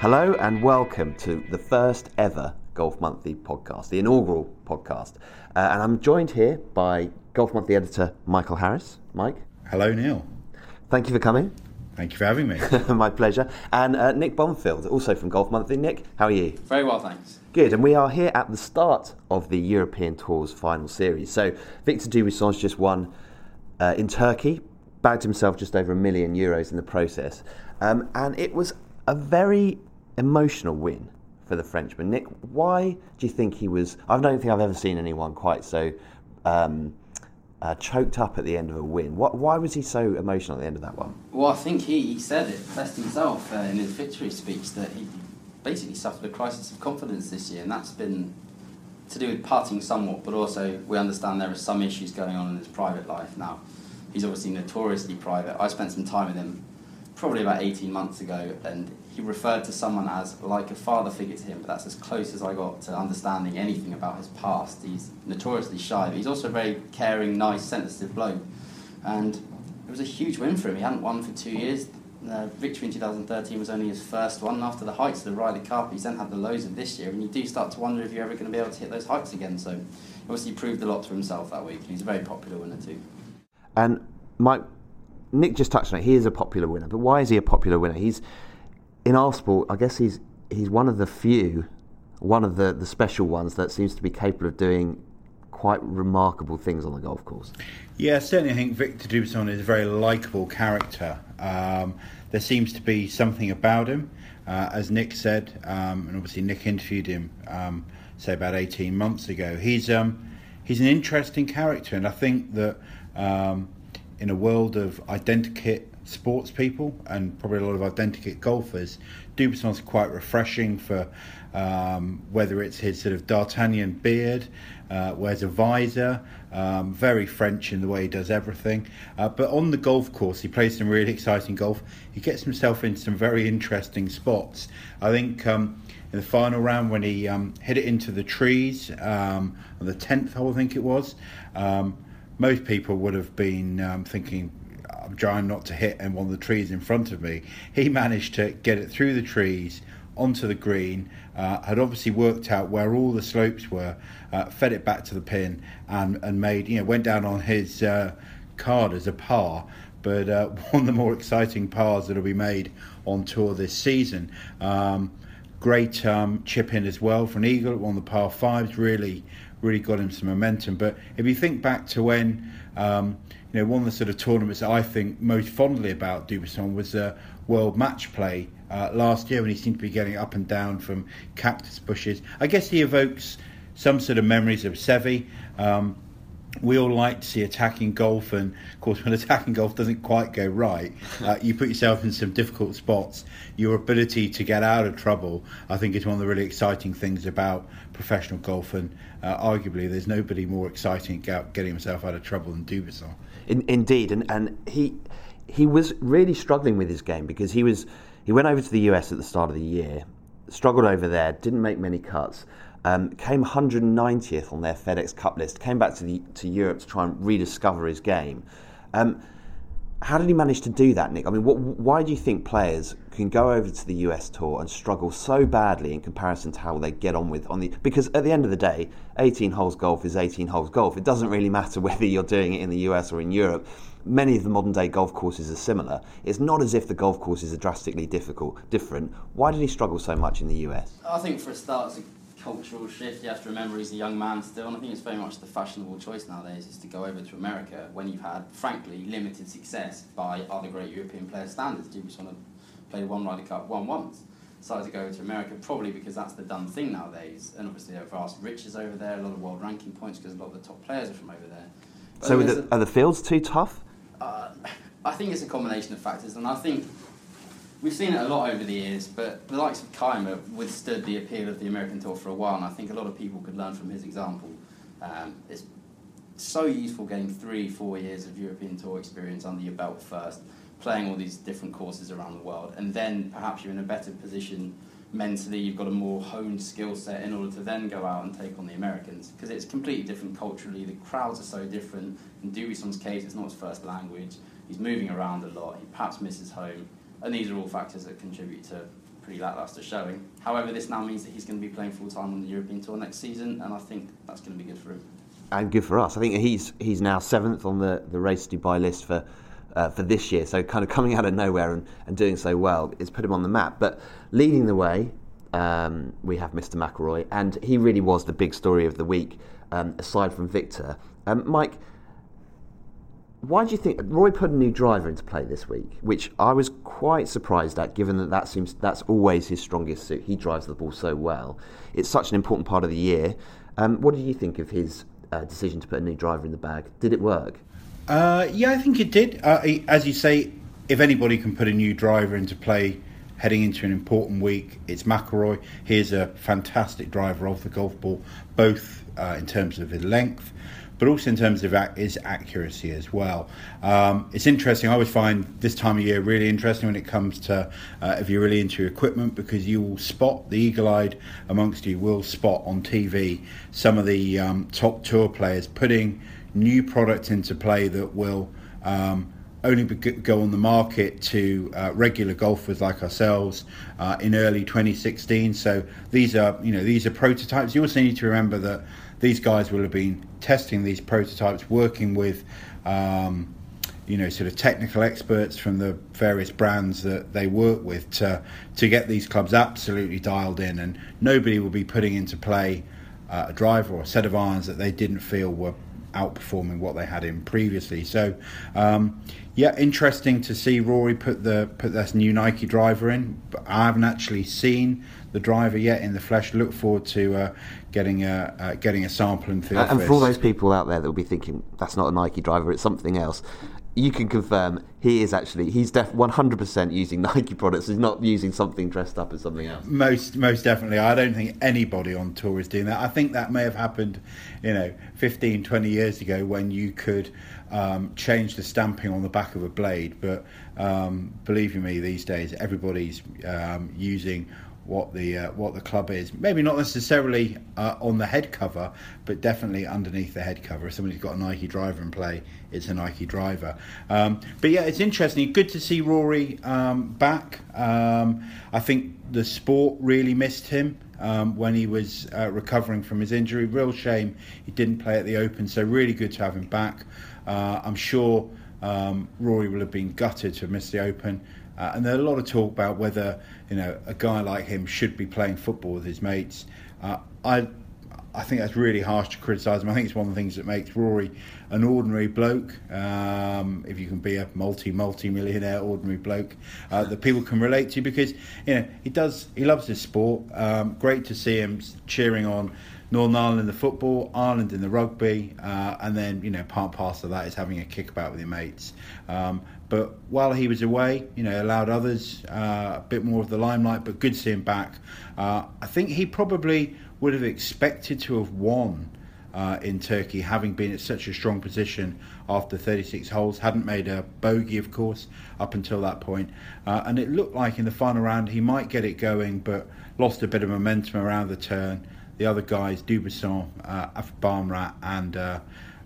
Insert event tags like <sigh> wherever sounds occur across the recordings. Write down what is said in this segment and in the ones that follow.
Hello and welcome to the first ever Golf Monthly podcast, the inaugural podcast. Uh, and I'm joined here by Golf Monthly editor Michael Harris. Mike, Hello, Neil. thank you for coming. Thank you for having me. <laughs> My pleasure. And uh, Nick Bonfield, also from Golf Monthly. Nick, how are you? Very well, thanks. Good, and we are here at the start of the European Tour's final series. So Victor Dubuisson just won uh, in Turkey, bagged himself just over a million euros in the process, um, and it was a very emotional win for the Frenchman. Nick, why do you think he was? I don't think I've ever seen anyone quite so um, uh, choked up at the end of a win. What, why was he so emotional at the end of that one? Well, I think he, he said it best himself uh, in his victory speech that he basically suffered a crisis of confidence this year, and that's been to do with parting somewhat, but also we understand there are some issues going on in his private life now. He's obviously notoriously private. I spent some time with him probably about 18 months ago, and he referred to someone as like a father figure to him, but that's as close as I got to understanding anything about his past. He's notoriously shy, but he's also a very caring, nice, sensitive bloke. And it was a huge win for him. He hadn't won for two years. The victory in 2013 was only his first one. After the heights of the Ryder Cup, he's then had the lows of this year, and you do start to wonder if you're ever going to be able to hit those heights again. So, obviously, he proved a lot to himself that week, and he's a very popular winner too. And Mike, Nick just touched on it. He is a popular winner, but why is he a popular winner? He's in our sport. I guess he's he's one of the few, one of the the special ones that seems to be capable of doing quite remarkable things on the golf course. yeah, certainly I think Victor Dubuisson is a very likeable character. Um, there seems to be something about him, uh, as Nick said, um, and obviously Nick interviewed him, um, say about 18 months ago. He's um, he's an interesting character, and I think that um, in a world of identikit sports people and probably a lot of identikit golfers, Dubuisson's quite refreshing for um, whether it's his sort of D'Artagnan beard, uh, wears a visor, um, very French in the way he does everything. Uh, but on the golf course, he plays some really exciting golf. He gets himself into some very interesting spots. I think. Um, in the final round, when he um, hit it into the trees um, on the tenth hole, I think it was, um, most people would have been um, thinking, I'm trying not to hit in one of the trees in front of me. He managed to get it through the trees onto the green, uh, had obviously worked out where all the slopes were, uh, fed it back to the pin, and, and made, you know, went down on his uh, card as a par. But uh, <laughs> one of the more exciting pars that'll be made on tour this season. Um, great um, chip in as well for an eagle on the par fives. Really, really got him some momentum. But if you think back to when, um, you know, one of the sort of tournaments that I think most fondly about Dubuisson was uh, World Match Play uh, last year when he seemed to be getting up and down from cactus bushes. I guess he evokes some sort of memories of Seve. Um, we all like to see attacking golf, and of course, <laughs> when attacking golf doesn't quite go right, <laughs> uh, you put yourself in some difficult spots. Your ability to get out of trouble, I think, is one of the really exciting things about professional golf, and uh, arguably, there's nobody more exciting about getting himself out of trouble than Dubuisson. In, indeed, and and he he was really struggling with his game because he was he went over to the US at the start of the year, struggled over there, didn't make many cuts. Um, came 190th on their FedEx Cup list. Came back to the to Europe to try and rediscover his game. Um, how did he manage to do that, Nick? I mean, what, why do you think players can go over to the US tour and struggle so badly in comparison to how they get on with on the? Because at the end of the day, 18 holes golf is 18 holes golf. It doesn't really matter <laughs> whether you're doing it in the US or in Europe. Many of the modern day golf courses are similar. It's not as if the golf courses are drastically difficult, different. Why did he struggle so much in the US? I think for a start, it's a cultural shift. You have to remember he's a young man still, and I think it's very much the fashionable choice nowadays is to go over to America when you've had, frankly, limited success by other great European player standards. Dubuisson had played one Ryder Cup, won once. Decided to go over to America probably because that's the done thing nowadays, and obviously there are vast riches over there, a lot of world ranking points because a lot of the top players are from over there. But So, are the, there's are the fields too tough? uh, I think it's a combination of factors, and I think we've seen it a lot over the years. But the likes of Kaymer withstood the appeal of the American Tour for a while, and I think a lot of people could learn from his example. Um, it's so useful getting three, four years of European Tour experience under your belt first, playing all these different courses around the world, and then perhaps you're in a better position mentally. You've got a more honed skill set in order to then go out and take on the Americans because it's completely different culturally. The crowds are so different. In Dubuisson's case, it's not his first language. He's moving around a lot. He perhaps misses home, and these are all factors that contribute to pretty lacklustre showing. However, this now means that he's going to be playing full time on the European Tour next season, and I think that's going to be good for him. And good for us. I think he's he's now seventh on the, the race to Dubai list for uh, for this year. So kind of coming out of nowhere and, and doing so well has put him on the map. But leading the way, um, we have Mr. McIlroy, and he really was the big story of the week, um, aside from Victor. Um, Mike, why do you think Rory put a new driver into play this week, which I was quite surprised at, given that that seems that's always his strongest suit. He drives the ball so well. It's such an important part of the year. Um, what did you think of his uh, decision to put a new driver in the bag? Did it work? Uh, yeah, I think it did. Uh, as you say, if anybody can put a new driver into play heading into an important week, it's McIlroy. He's a fantastic driver of the golf ball, both uh, in terms of his length but also in terms of his accuracy as well. Um, it's interesting. I always find this time of year really interesting when it comes to uh, if you're really into equipment because you will spot the eagle-eyed amongst you will spot on TV some of the um, top tour players putting new product into play that will. Um, only go on the market to uh, regular golfers like ourselves uh, in early 2016. So these are, you know, these are prototypes. You also need to remember that these guys will have been testing these prototypes, working with, um, you know, sort of technical experts from the various brands that they work with to to get these clubs absolutely dialed in, and nobody will be putting into play uh, a driver or a set of irons that they didn't feel were outperforming what they had in previously. So, um, yeah, interesting to see Rory put the put this new Nike driver in. But I haven't actually seen the driver yet in the flesh. Look forward to uh, getting a uh, getting a sample in the and, office. And for all those people out there that will be thinking that's not a Nike driver, it's something else. You can confirm he is actually he's def 100% using <laughs> Nike products. He's not using something dressed up as something else. Most most definitely. I don't think anybody on tour is doing that. I think that may have happened, you know, 15, 20 years ago when you could um, change the stamping on the back of a blade. But um, believe you me, these days everybody's um, using what the uh, what the club is. Maybe not necessarily uh, on the head cover, but definitely underneath the head cover. If somebody's got a Nike driver in play, it's a Nike driver. Um, but yeah, it's interesting. Good to see Rory um, back. Um, I think the sport really missed him. Um, when he was uh, recovering from his injury, real shame he didn't play at the Open. So really good to have him back. Uh, I'm sure um, Rory will have been gutted to have missed the Open. Uh, and there's a lot of talk about whether you know a guy like him should be playing football with his mates. Uh, I I think that's really harsh to criticise him. I think it's one of the things that makes Rory an ordinary bloke. Um, if you can be a multi multi millionaire ordinary bloke uh, that people can relate to, because you know he does he loves his sport. Um, great to see him cheering on Northern Ireland in the football, Ireland in the rugby, uh, and then you know part parcel of that is having a kickabout with your mates. Um, but while he was away, you know, allowed others uh, a bit more of the limelight. But good to see him back. Uh, I think he probably would have expected to have won uh, in Turkey, having been at such a strong position after 36 holes. Hadn't made a bogey, of course, up until that point. Uh, and it looked like in the final round he might get it going, but lost a bit of momentum around the turn. The other guys, Dubuisson, uh, and uh,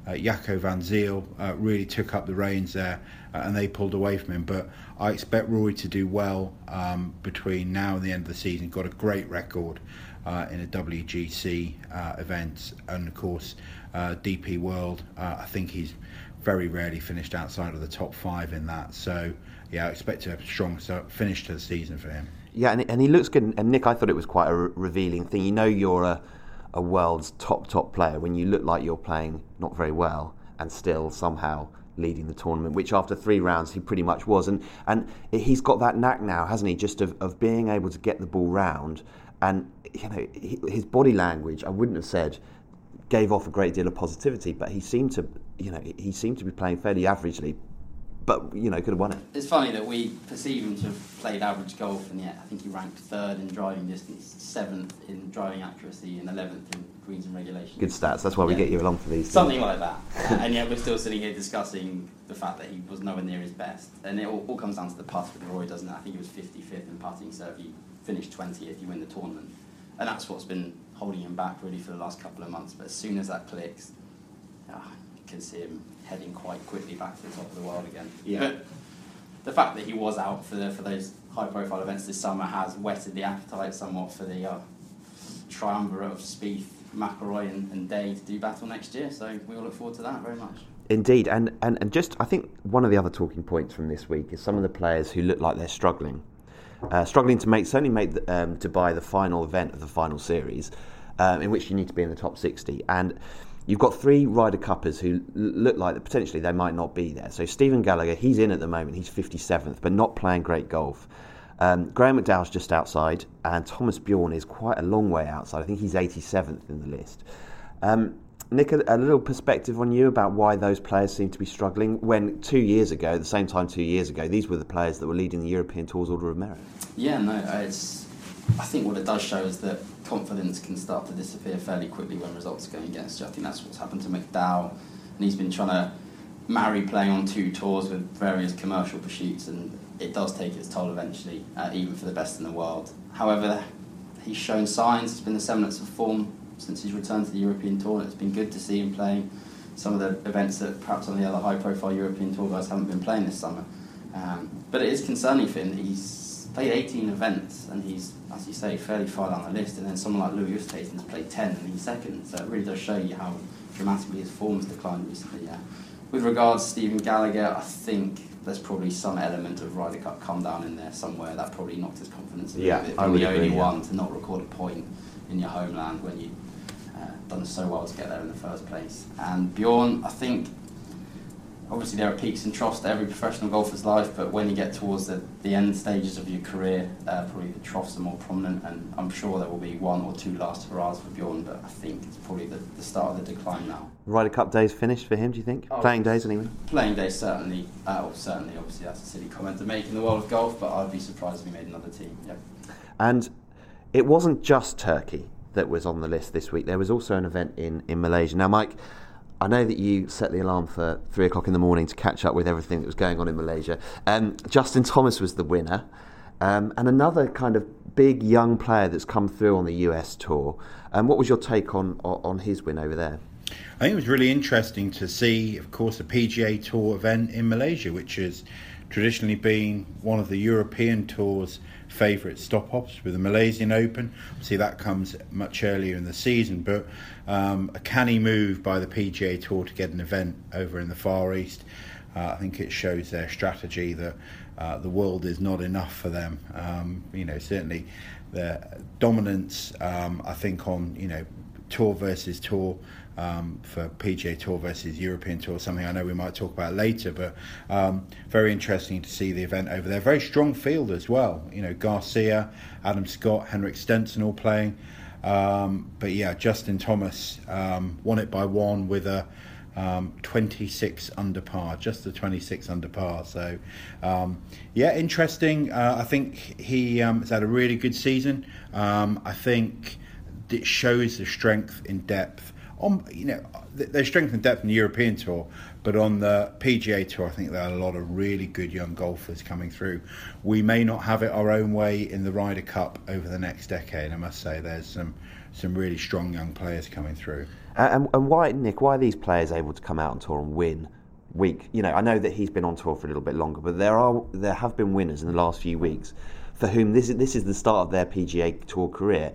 uh, Jaco van Zyl uh, really took up the reins there uh, and they pulled away from him. But I expect Rory to do well um, between now and the end of the season. Got a great record uh, in a WGC uh, event, and of course uh, DP World. I think he's very rarely finished outside of the top five in that. So yeah, I expect a strong finish to the season for him. Yeah, and, and he looks good. And Nick, I thought it was quite a re- revealing thing. You know, you're a a world's top top player when you look like you're playing not very well and still somehow leading the tournament, which after three rounds he pretty much was. And and he's got that knack now, hasn't he? Just of, of being able to get the ball round. And you know his body language, I wouldn't have said gave off a great deal of positivity, but he seemed to, you know, he seemed to be playing fairly averagely, but you know could have won it. It's funny that we perceive him to have played average golf, and yet I think he ranked third in driving distance, seventh in driving accuracy, and eleventh in greens and regulation. Good stats. That's why we yeah. get you along for these. Something things. like that, <laughs> and yet we're still sitting here discussing the fact that he was nowhere near his best, and it all, all comes down to the putt with Rory, doesn't it? I think he was 55th in putting, so if he finished 20th, you win the tournament, and that's what's been holding him back really for the last couple of months. But as soon as that clicks, oh, you can see him heading quite quickly back to the top of the world again. Yeah. But the fact that he was out for the, for those high profile events this summer has whetted the appetite somewhat for the uh, triumvirate of Spieth, McIlroy, and, and Day to do battle next year. So we all look forward to that very much. Indeed, and, and, and just I think one of the other talking points from this week is some of the players who look like they're struggling, uh, struggling to make certainly make the, um, to buy the final event of the final series, um, in which you need to be in the top sixty, and you've got three Ryder Cuppers who look like potentially they might not be there. So Stephen Gallacher, he's in at the moment, he's fifty seventh, but not playing great golf. Um, Graham McDowell's just outside, and Thomas Bjorn is quite a long way outside. I think he's 87th in the list. Um, Nick, a, a, little perspective on you about why those players seem to be struggling when two years ago, the same time two years ago, these were the players that were leading the European Tour's Order of Merit. Yeah, no, it's. I think what it does show is that confidence can start to disappear fairly quickly when results are going against you. I think that's what's happened to McDowell, and he's been trying to marry playing on two tours with various commercial pursuits, and it does take its toll eventually, uh, even for the best in the world. However, he's shown signs. It's been a semblance of form since he's returned to the European Tour, it's been good to see him playing some of the events that perhaps some of the other high-profile European Tour guys haven't been playing this summer. Um, but it is concerning for him. that He's played 18 events, and he's, as you say, fairly far down the list. And then someone like Louis Oosthuizen's played 10, and he's second. So it really does show you how dramatically his form has declined recently. Yeah. With regards to Stephen Gallacher, I think there's probably some element of Ryder Cup come down in there somewhere that probably knocked his confidence. a Yeah, bit. I would the agree, only yeah. one to not record a point in your homeland when you done so well to get there in the first place. And Bjorn, I think obviously there are peaks and troughs to every professional golfer's life, but when you get towards the, the end stages of your career, uh, probably the troughs are more prominent, and I'm sure there will be one or two last hurrahs for Bjorn, but I think it's probably the, the start of the decline now. Ryder Cup days finished for him, do you think? Oh, Playing days anyway? Playing days certainly, uh, well, certainly, obviously that's a silly comment to make in the world of golf, but I'd be surprised if he made another team. Yep. And it wasn't just Turkey that was on the list this week. There was also an event in, in Malaysia. Now, Mike, I know that you set the alarm for three o'clock in the morning to catch up with everything that was going on in Malaysia. Um, Justin Thomas was the winner. Um, and another kind of big young player that's come through on the US tour. Um, what was your take on, on his win over there? I think it was really interesting to see, of course, a PGA Tour event in Malaysia, which has traditionally been one of the European Tour's favourite stop offs with the Malaysian Open. See, that comes much earlier in the season, but um, a canny move by the PGA Tour to get an event over in the Far East. Uh, I think it shows their strategy that uh, the world is not enough for them. Um, you know, certainly their dominance, um, I think, on you know tour versus tour um, for PGA Tour versus European Tour, something I know we might talk about later, but um, very interesting to see the event over there. Very strong field as well. You know, Garcia, Adam Scott, Henrik Stenson all playing. Um, but yeah, Justin Thomas um, won it by one with a um, 26 under par, just the 26 under par. So, um, yeah, interesting. Uh, I think he has had a really good season. I think it shows the strength in depth. On you know, there's strength and depth in the European Tour, but on the PGA Tour, I think there are a lot of really good young golfers coming through. We may not have it our own way in the Ryder Cup over the next decade. I must say, there's some some really strong young players coming through. And, and why, Nick? Why are these players able to come out on tour and win? Week, you know, I know that he's been on tour for a little bit longer, but there are there have been winners in the last few weeks for whom this is this is the start of their PGA Tour career.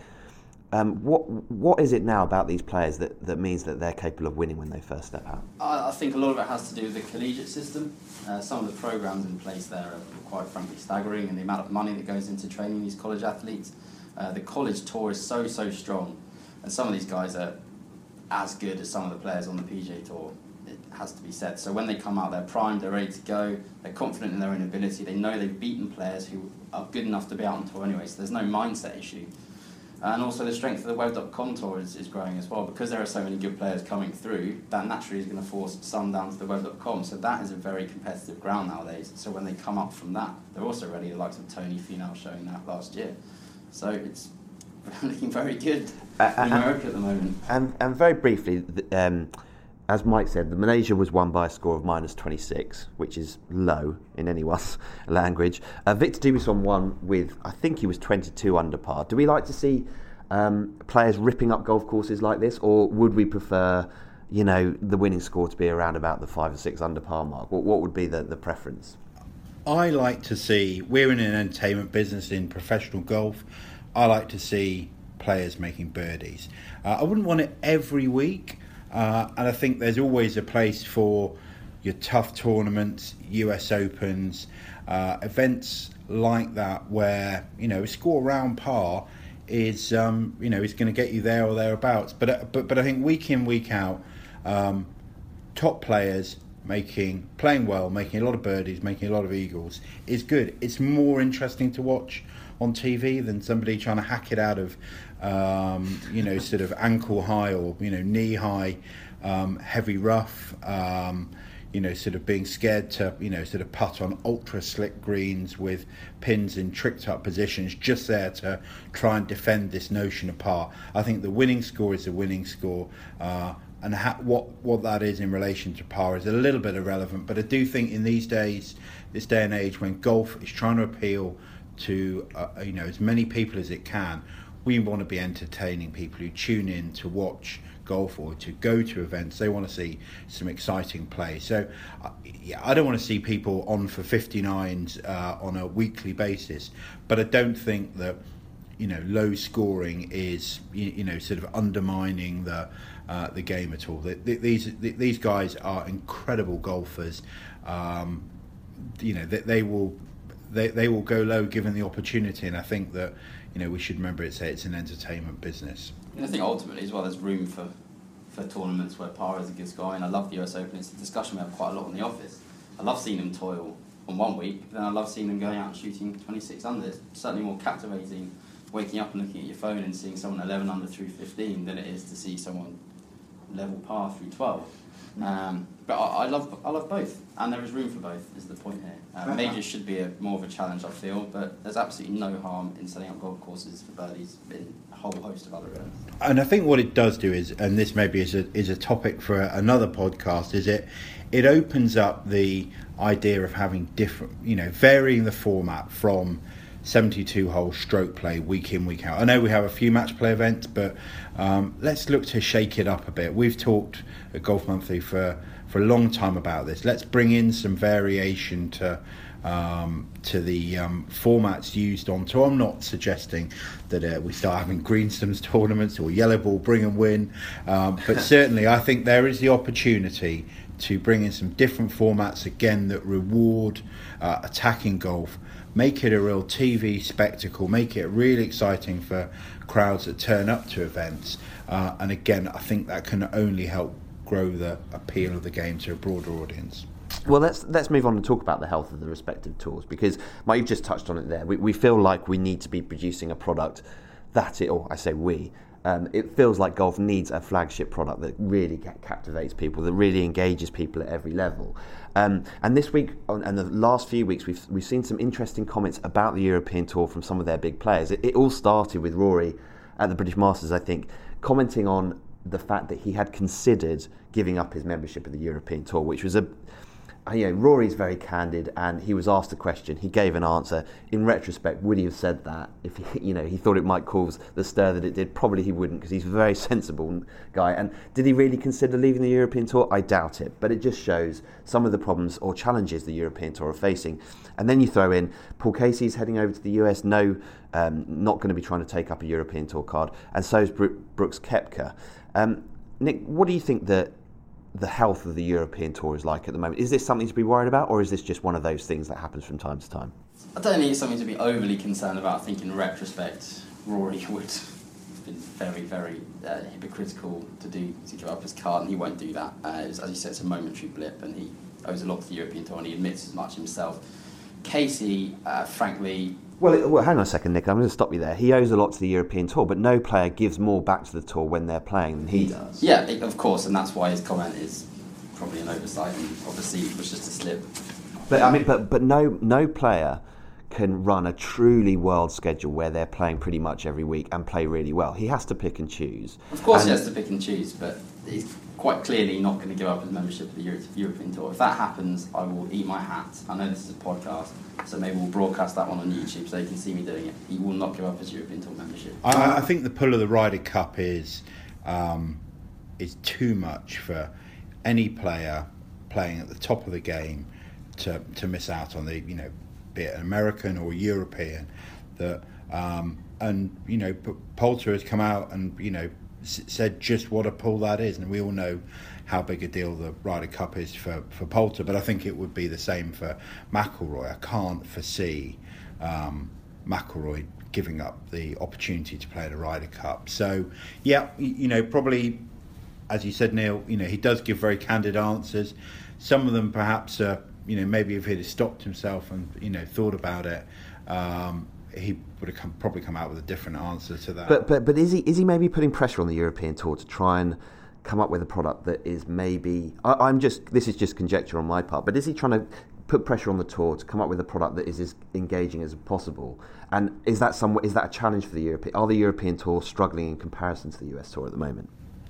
Um, what what is it now about these players that, that means that they're capable of winning when they first step out? I, I think a lot of it has to do with the collegiate system. Uh, some of the programs in place there are quite frankly staggering, and the amount of money that goes into training these college athletes. Uh, the college tour is so so strong, and some of these guys are as good as some of the players on the PGA tour. It has to be said. So when they come out, they're primed, they're ready to go, they're confident in their own ability. They know they've beaten players who are good enough to be out on tour anyway. So there's no mindset issue. And also the strength of the web.com tour is, is growing as well. Because there are so many good players coming through, that naturally is going to force some down to the web.com. So that is a very competitive ground nowadays. So when they come up from that, they're also ready, the likes of Tony Finau showing that last year. So it's <laughs> looking very good Uh, in America at the moment. And and very briefly, um, as Mike said, the Malaysia was won by a score of minus 26, which is low in anyone's <laughs> language. Uh, Victor Dubuisson won with, I think he was 22 under par. Do we like to see um, players ripping up golf courses like this, or would we prefer, you know, the winning score to be around about the five or six under par mark? What, what would be the, the preference? I like to see. We're in an entertainment business in professional golf. I like to see players making birdies. Uh, I wouldn't want it every week, uh, and I think there's always a place for your tough tournaments, US Opens, uh, events like that where you know a score around par is um, you know is going to get you there or thereabouts. But uh, but but I think week in week out, um, top players making playing well, making a lot of birdies, making a lot of eagles is good. It's more interesting to watch on TV than somebody trying to hack it out of um, you know sort of ankle high or you know knee high um, heavy rough. Um, you know, sort of being scared to, you know, sort of putt on ultra slick greens with pins in tricked up positions, just there to try and defend this notion of par. I think the winning score is the winning score. Uh, and ha- what what that is in relation to par is a little bit irrelevant. But I do think in these days, this day and age, when golf is trying to appeal to uh, you know as many people as it can, we want to be entertaining people who tune in to watch golf or to go to events. They want to see some exciting play. So, uh, yeah, I don't want to see people on for 59s uh, on a weekly basis, but I don't think that you know low scoring is you, know sort of undermining the uh, the game at all. The, the, these the, these guys are incredible golfers. Um, you know they, they will they, they will go low given the opportunity, and I think that you know we should remember it's it's an entertainment business. And I think ultimately as well, there's room for for tournaments where par is a good score. And I love the US Open. It's a discussion we have quite a lot in the office. I love seeing them toil on one week, then I love seeing them going out and shooting 26 under. It's certainly more captivating waking up and looking at your phone and seeing someone 11 under through 15 than it is to see someone level par through 12. Um, but I, I, love I love both, and there is room for both. Is the point here? Uh, majors should be a, more of a challenge, I feel, but there's absolutely no harm in setting up golf courses for birdies in a whole host of other events. And I think what it does do is, and this maybe is a is a topic for another podcast, is it it opens up the idea of having different, you know, varying the format from 72 hole stroke play week in, week out. I know we have a few match play events, but um, let's look to shake it up a bit. We've talked at Golf Monthly for, for a long time about this. Let's bring in some variation to. Um, to the um, formats used on tour. I'm not suggesting that uh, we start having greensomes <laughs> tournaments or yellow ball bring and win, um, but <laughs> certainly I think there is the opportunity to bring in some different formats again that reward uh, attacking golf make it a real TV spectacle, make it really exciting for crowds that turn up to events. Uh, and again, I think that can only help grow the appeal of the game to a broader audience. Well, let's let's move on and talk about the health of the respective tours because Mike, you've just touched on it there. We, we feel like we need to be producing a product that it, or I say we, um, it feels like golf needs a flagship product that really captivates people, that really engages people at every level. Um, and this week, and the last few weeks, we've, we've seen some interesting comments about the European Tour from some of their big players. It, it all started with Rory at the British Masters, I think, commenting on the fact that he had considered giving up his membership of the European Tour, which was a you know, Rory's very candid, and he was asked a question. He gave an answer. In retrospect, would he have said that if he, <laughs> you know he thought it might cause the stir that it did? Probably he wouldn't, because he's a very <laughs> sensible guy. And did he really consider leaving the European Tour? I doubt it. But it just shows some of the problems or challenges the European Tour are facing. And then you throw in Paul Casey's heading over to the US. No, um, not going to be trying to take up a European Tour card, and so is Brooks Koepka. Um, Nick, what do you think that the health of the European Tour is like at the moment. Is this something to be worried about, or is this just one of those things that happens from time to time? I don't think it's something to be overly concerned about. I think in retrospect, Rory <laughs> would have been very, very uh, hypocritical to do to give up his card, and he won't do that. Uh, as you said, it's a momentary blip, and he owes a lot to the European Tour, and he admits as much himself. Casey, uh, frankly, well, well, hang on a second, Nick. I'm going to stop you there. He owes a lot to the European Tour, but no player gives more back to the tour when they're playing than he does. Yeah, of course, and that's why his comment is probably an oversight, and obviously it was just a slip. But I mean, but but no no player can run a truly world schedule where they're playing pretty much every week and play really well. He has to pick and choose. Of course, and he has to pick and choose, but he's quite clearly not going to give up his membership of the European Tour. If that happens, I will eat my hat. I know this is a podcast, so maybe we'll broadcast that one on YouTube so you can see me doing it. He will not give up his European Tour membership. I, I think the pull of the Ryder Cup is um, is too much for any player playing at the top of the game to to miss out on the you know be it an American or European that um, and you know Poulter has come out and you know said just what a pull that is, and we all know how big a deal the Ryder Cup is for for Poulter, but I think it would be the same for McIlroy. I can't foresee um, McIlroy giving up the opportunity to play at a Ryder Cup. So yeah, you know probably as you said, Neil, you know he does give very candid answers. Some of them perhaps are you know maybe if he'd have stopped himself and you know thought about it. Um, he would have come, probably come out with a different answer to that. But but but is he is he maybe putting pressure on the European tour to try and come up with a product that is maybe I, am just this is just conjecture on my part, but is he trying to put pressure on the tour to come up with a product that is as engaging as possible? And is that some is that a challenge for the European? Are the European tour struggling in comparison to the US tour at the moment?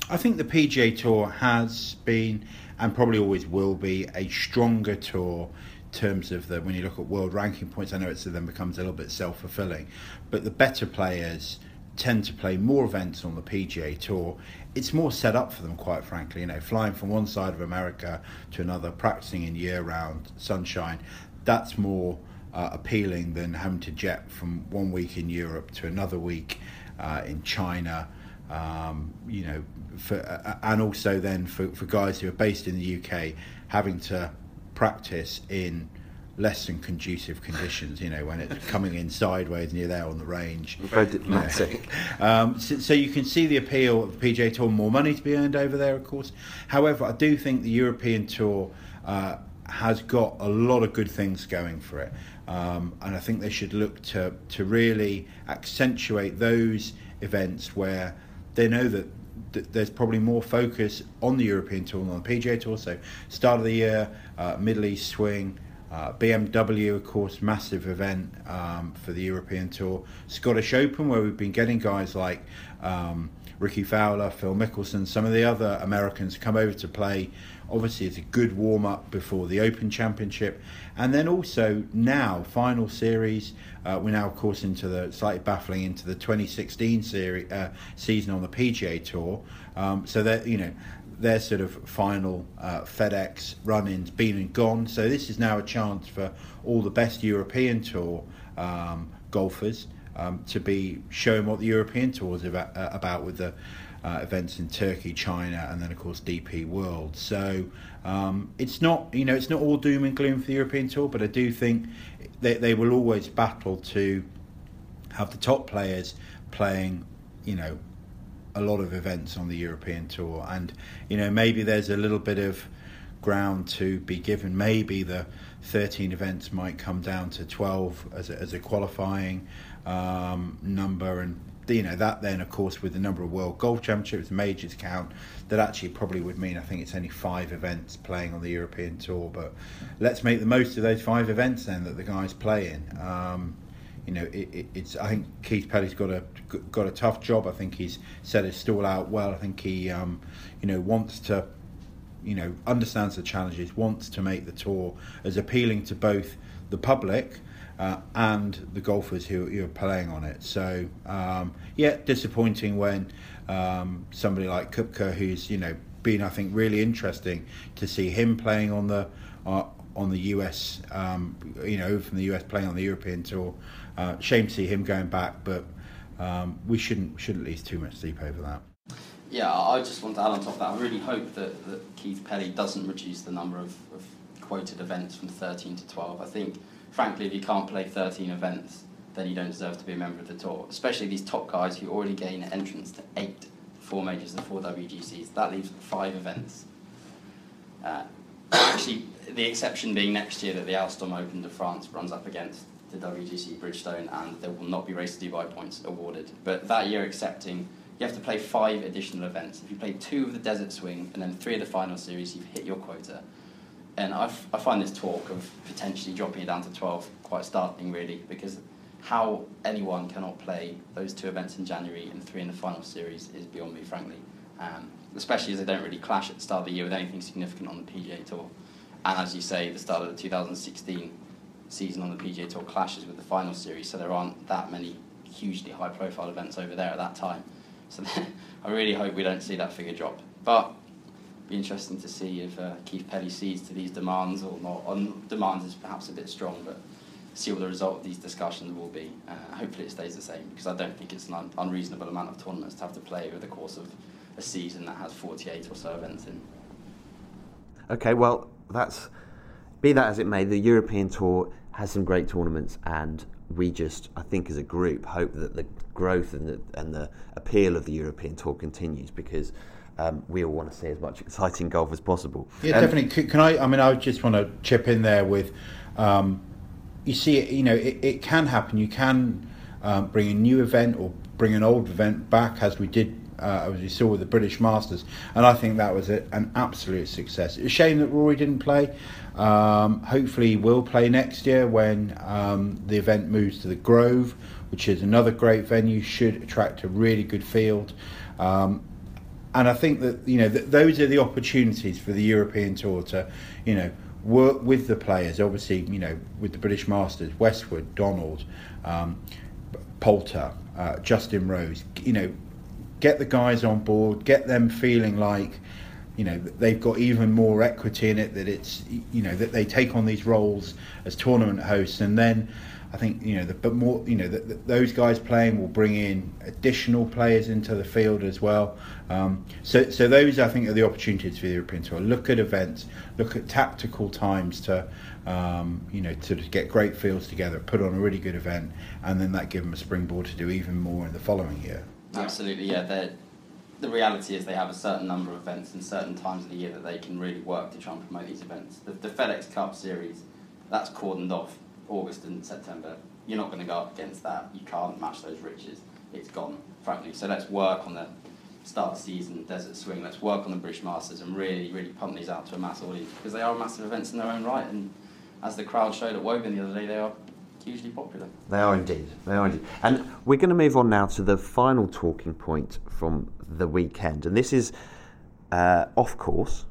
I think the PGA Tour has been and probably always will be a stronger tour terms of the when you look at world ranking points. I know it then becomes a little bit self fulfilling, but the better players tend to play more events on the PGA Tour. It's more set up for them, quite frankly. You know, flying from one side of America to another, practicing in year-round sunshine. That's more uh, appealing than having to jet from one week in Europe to another week uh, in China. Um, you know, for, uh, and also then for, for guys who are based in the UK, having to practice in less than conducive conditions. You know, when it's coming in sideways and you're there on the range. Diplomatic. <laughs> um, so, so, you can see the appeal of the PGA Tour. More money to be earned over there, of course. However, I do think the European Tour. Uh, has got a lot of good things going for it, um, and I think they should look to to really accentuate those events where they know that there's probably more focus on the European Tour than on the PGA Tour. So, start of the year, uh, Middle East swing, uh, BMW, of course, massive event um, for the European Tour. Scottish Open, where we've been getting guys like um, Rickie Fowler, Phil Mickelson, some of the other Americans come over to play. Obviously, it's a good warm up before the Open Championship. And then also now, final series, uh, we're now, of course, into the slightly baffling into the 2016 series, uh, season on the PGA Tour. Um, so that, you know, their sort of final uh, FedEx run-ins been and gone. So this is now a chance for all the best European Tour um, golfers um, to be showing what the European Tour is about, uh, about with the uh, events in Turkey, China, and then of course DP World. So um, it's not you know it's not all doom and gloom for the European Tour, but I do think they, they will always battle to have the top players playing you know a lot of events on the European tour, and you know maybe there's a little bit of ground to be given. Maybe the 13 events might come down to 12 as a, as a qualifying um, number, and you know that then of course with the number of World Golf Championships majors count, that actually probably would mean I think it's only five events playing on the European tour. But let's make the most of those five events then that the guys play in. Um, you know, it, it, it's. I think Keith Pelley's got a got a tough job. I think he's set his stall out well. I think he, um, you know, wants to, you know, understands the challenges, wants to make the tour as appealing to both the public uh, and the golfers who, who, are playing on it. So, um, yeah, disappointing when um, somebody like Koepka, who's you know been, I think, really interesting to see him playing on the. Uh, on the US, um, you know, from the US playing on the European tour. Uh, shame to see him going back, but um, we shouldn't shouldn't lose too much sleep over that. Yeah, I just want to add on top of that. I really hope that, that Keith Pelley doesn't reduce the number of, of quoted events from 13 to 12. I think, frankly, if you can't play 13 events, then you don't deserve to be a member of the tour. Especially these top guys who already gain entrance to eight four majors and four WGCs. That leaves five events. Uh, <coughs> actually, the exception being next year that the Alstom Open de France runs up against the WGC Bridgestone, and there will not be race to Dubai points awarded. But that year, accepting, you have to play five additional events. If you play two of the Desert Swing and then three of the final series, you've hit your quota. And I, f- I find this talk of potentially dropping it down to 12 quite startling, really, because how anyone cannot play those two events in January and three in the final series is beyond me, frankly. Um, especially as they don't really clash at the start of the year with anything significant on the PGA Tour. And as you say, the start of the 2016 season on the PGA Tour clashes with the final series, so there aren't that many hugely high profile events over there at that time. So <laughs> I really hope we don't see that figure drop. But be interesting to see if uh, Keith Pelley sees to these demands or not. On demands is perhaps a bit strong, but see what the result of these discussions will be. Uh, hopefully, it stays the same because I don't think it's an un- unreasonable amount of tournaments to have to play over the course of a season that has 48 or so events in. Okay, well, that's be that as it may. The European Tour has some great tournaments, and we just, I think, as a group, hope that the growth and the, and the appeal of the European Tour continues because. Um, we all want to see as much exciting golf as possible. Yeah, Um, definitely. Can, can I? I mean, I just want to chip in there with. Um, you see, you know, it, it can happen. You can um, bring a new event or bring an old event back, as we did, uh, as we saw with the British Masters, and I think that was a, an absolute success. It's a shame that Rory didn't play. Um, hopefully, he will play next year when um, the event moves to the Grove, which is another great venue. Should attract a really good field. Um, and I think that you know th- those are the opportunities for the European Tour to, you know, work with the players. Obviously, you know, with the British Masters, Westwood, Donald, um, Poulter, uh, Justin Rose. You know, get the guys on board, get them feeling like, you know, they've got even more equity in it. That it's, you know, that they take on these roles as tournament hosts, and then. I think you know, the, but more you know, the, the, those guys playing will bring in additional players into the field as well. Um, so, so those I think are the opportunities for the European Tour. Look at events, look at tactical times to, um, you know, to get great fields together, put on a really good event, and then that give them a springboard to do even more in the following year. Absolutely, yeah. They're, the reality is they have a certain number of events and certain times of the year that they can really work to try and promote these events. The, the FedEx Cup Series, that's cordoned off August and September. You're not going to go up against that. You can't match those riches. It's gone, frankly. So let's work on the start season, Desert Swing. Let's work on the British Masters and really, really pump these out to a mass audience because they are massive events in their own right. And as the crowd showed at Woburn the other day, they are hugely popular. They are indeed. They are indeed. And we're going to move on now to the final talking point from the weekend, and this is uh, off course.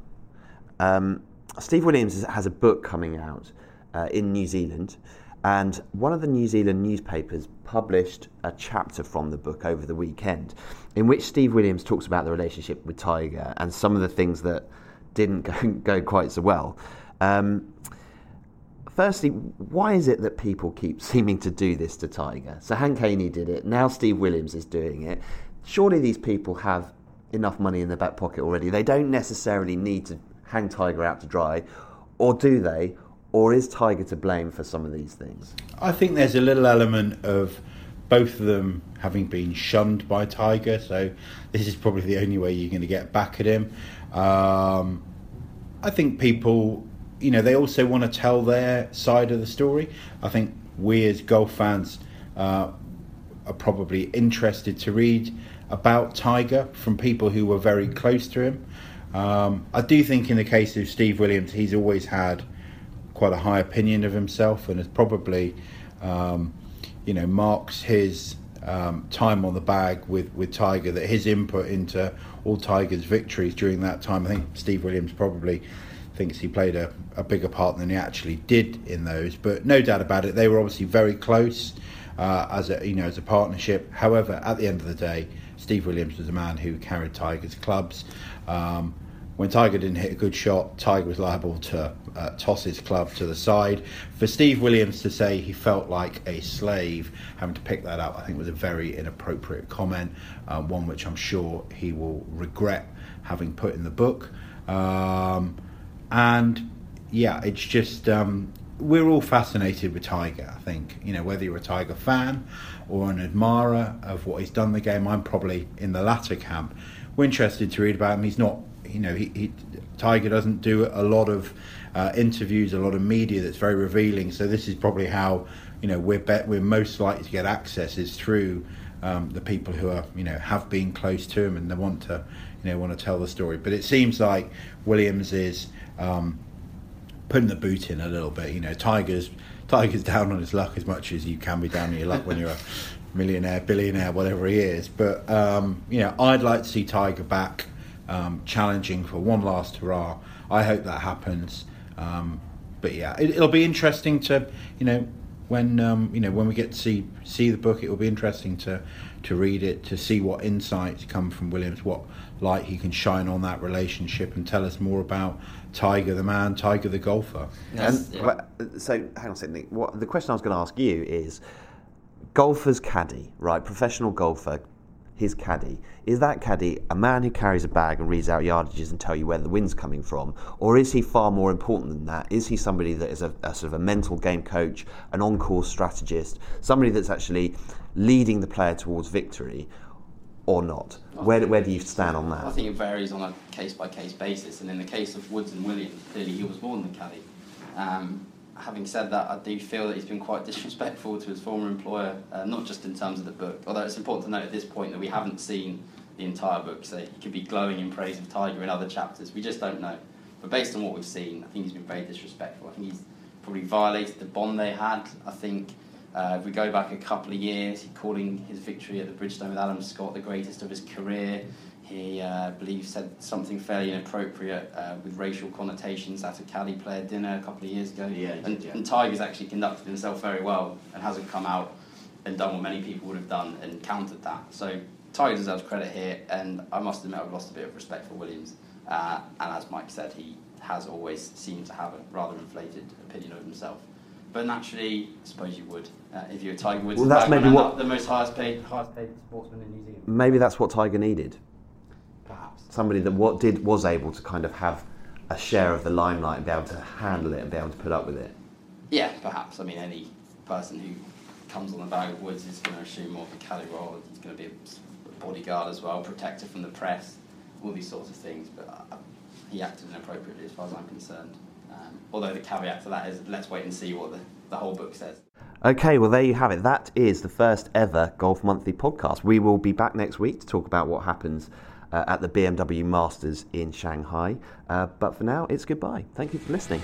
Um, Steve Williams has a book coming out uh, in New Zealand, and one of the New Zealand newspapers published a chapter from the book over the weekend, in which Steve Williams talks about the relationship with Tiger and some of the things that didn't <laughs> go, go quite so well. Um, firstly, why is it that people keep <laughs> seeming to do this to Tiger? So Hank Haney did it. Now Steve Williams is doing it. Surely these people have enough money in their back pocket already. They don't necessarily need to hang Tiger out to dry, or do they? Or is Tiger to blame for some of these things? I think there's a little element of both of them having been shunned by Tiger, so this is probably the only way you're going to get back at him. Um, I think people, you know, they also want to tell their side of the story. I think we as golf fans uh, are probably interested to read about Tiger from people who were very close to him. Um, I do think in the case of Steve Williams, he's always had quite a high opinion of himself and has probably, um, you know, marks his um, time on the bag with, with Tiger, that his input into all Tiger's victories during that time, I think Steve Williams probably thinks he played a, a bigger part than he actually did in those. But no doubt about it, they were obviously very close uh, as a you know as a partnership. However, at the end of the day, Steve Williams was a man who carried Tiger's clubs. Um, when Tiger didn't hit a good shot, Tiger was liable to uh, toss his club to the side. For Steve Williams to say he felt like a slave having to pick that up, I think was a very inappropriate comment, uh, one which I'm sure he will regret having put in the book. Um, and yeah, it's just um, we're all fascinated with Tiger. I think you know whether you're a Tiger fan or an admirer of what he's done the game. I'm probably in the latter camp. We're interested to read about him. He's not, you know, he, he Tiger doesn't do a lot of uh, interviews, a lot of media that's very revealing. So this is probably how you know we're bet we're most likely to get access is through um, the people who are you know have been close to him and they want to you know want to tell the story. But it seems like Williams is. Um, putting the boot in a little bit. You know, Tiger's Tiger's <laughs> down on his luck as much as you can be down on your luck when you're a millionaire, billionaire, whatever he is. But um, you know, I'd like to see Tiger back um, challenging for one last hurrah. I hope that happens. Um, but yeah, it, it'll be interesting to you know when um, you know when we get to see see the book, it will be interesting to to read it to see what insights come from Williams, what light he can shine on that relationship, and tell us more about Tiger the man, Tiger the golfer. Yes, and, yeah. So hang on a second, Nick. What, the question I was going to ask you is, golfer's caddy, right? Professional golfer his caddy. Is that caddy a man who carries a bag and reads out yardages and tell you where the wind's coming from, or is he far more important than that? Is he somebody that is a, a sort of a mental game coach, an on-course strategist, somebody that's actually leading the player towards victory, or not? Where, where do you stand on that? I think it varies on a case-by-case basis, and in the case of Woods and Williams, clearly he was more than the caddy. Um, having said that, I do feel that he's been quite disrespectful to his former employer, uh, not just in terms of the book. Although it's important to note at this point that we haven't seen the entire book, so he could be glowing in praise of Tiger in other chapters. We just don't know. But based on what we've seen, I think he's been very disrespectful. I think he's probably violated the bond they had. I think uh, if we go back a couple of years, he calling his victory at the Bridgestone with Adam Scott the greatest of his career. He, uh, I believe, said something fairly inappropriate uh, with racial connotations at a Cali player dinner a couple of years ago. Yeah, and, yeah. and Tiger's actually conducted himself very well and hasn't come out and done what many people would have done and countered that. So Tiger deserves credit here, and I must admit I've lost a bit of respect for Williams. Uh, and as Mike said, he has always seemed to have a rather inflated opinion of himself. But naturally, I suppose you would uh, if you were Tiger Woods. Well, that's maybe what the most highest paid, highest paid sportsman in New Zealand. Maybe that's what Tiger needed perhaps. Somebody that what did was able to kind of have a share of the limelight and be able to handle it and be able to put up with it. Yeah, perhaps. I mean, any person who comes on the bag of woods is going to assume more of a caddy role. He's going to be a bodyguard as well, protector from the press, all these sorts of things. But uh, he acted inappropriately as far as I'm concerned. Um, although the caveat to that is let's wait and see what the, the whole book says. Okay, well, there you have it. That is the first ever Golf Monthly podcast. We will be back next week to talk about what happens uh, at the BMW Masters in Shanghai. Uh, but for now, it's goodbye. Thank you for listening.